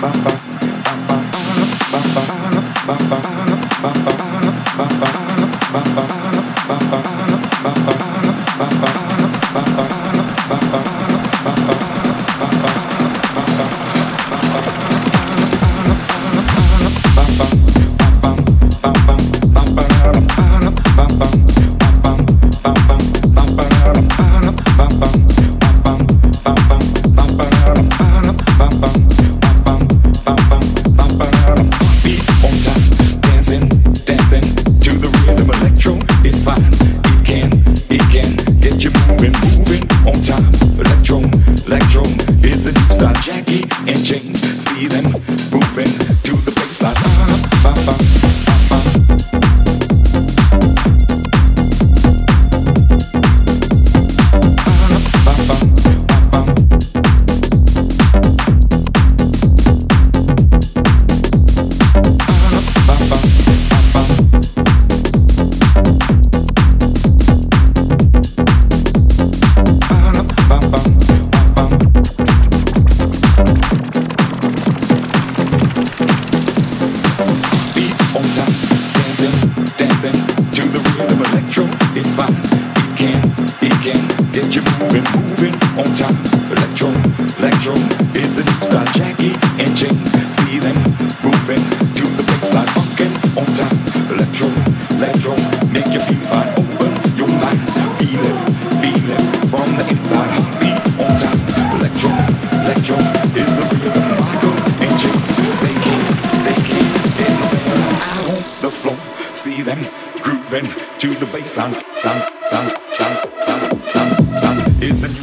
Bye. To the baseline. Dun, dun, dun, dun, dun, dun. Is it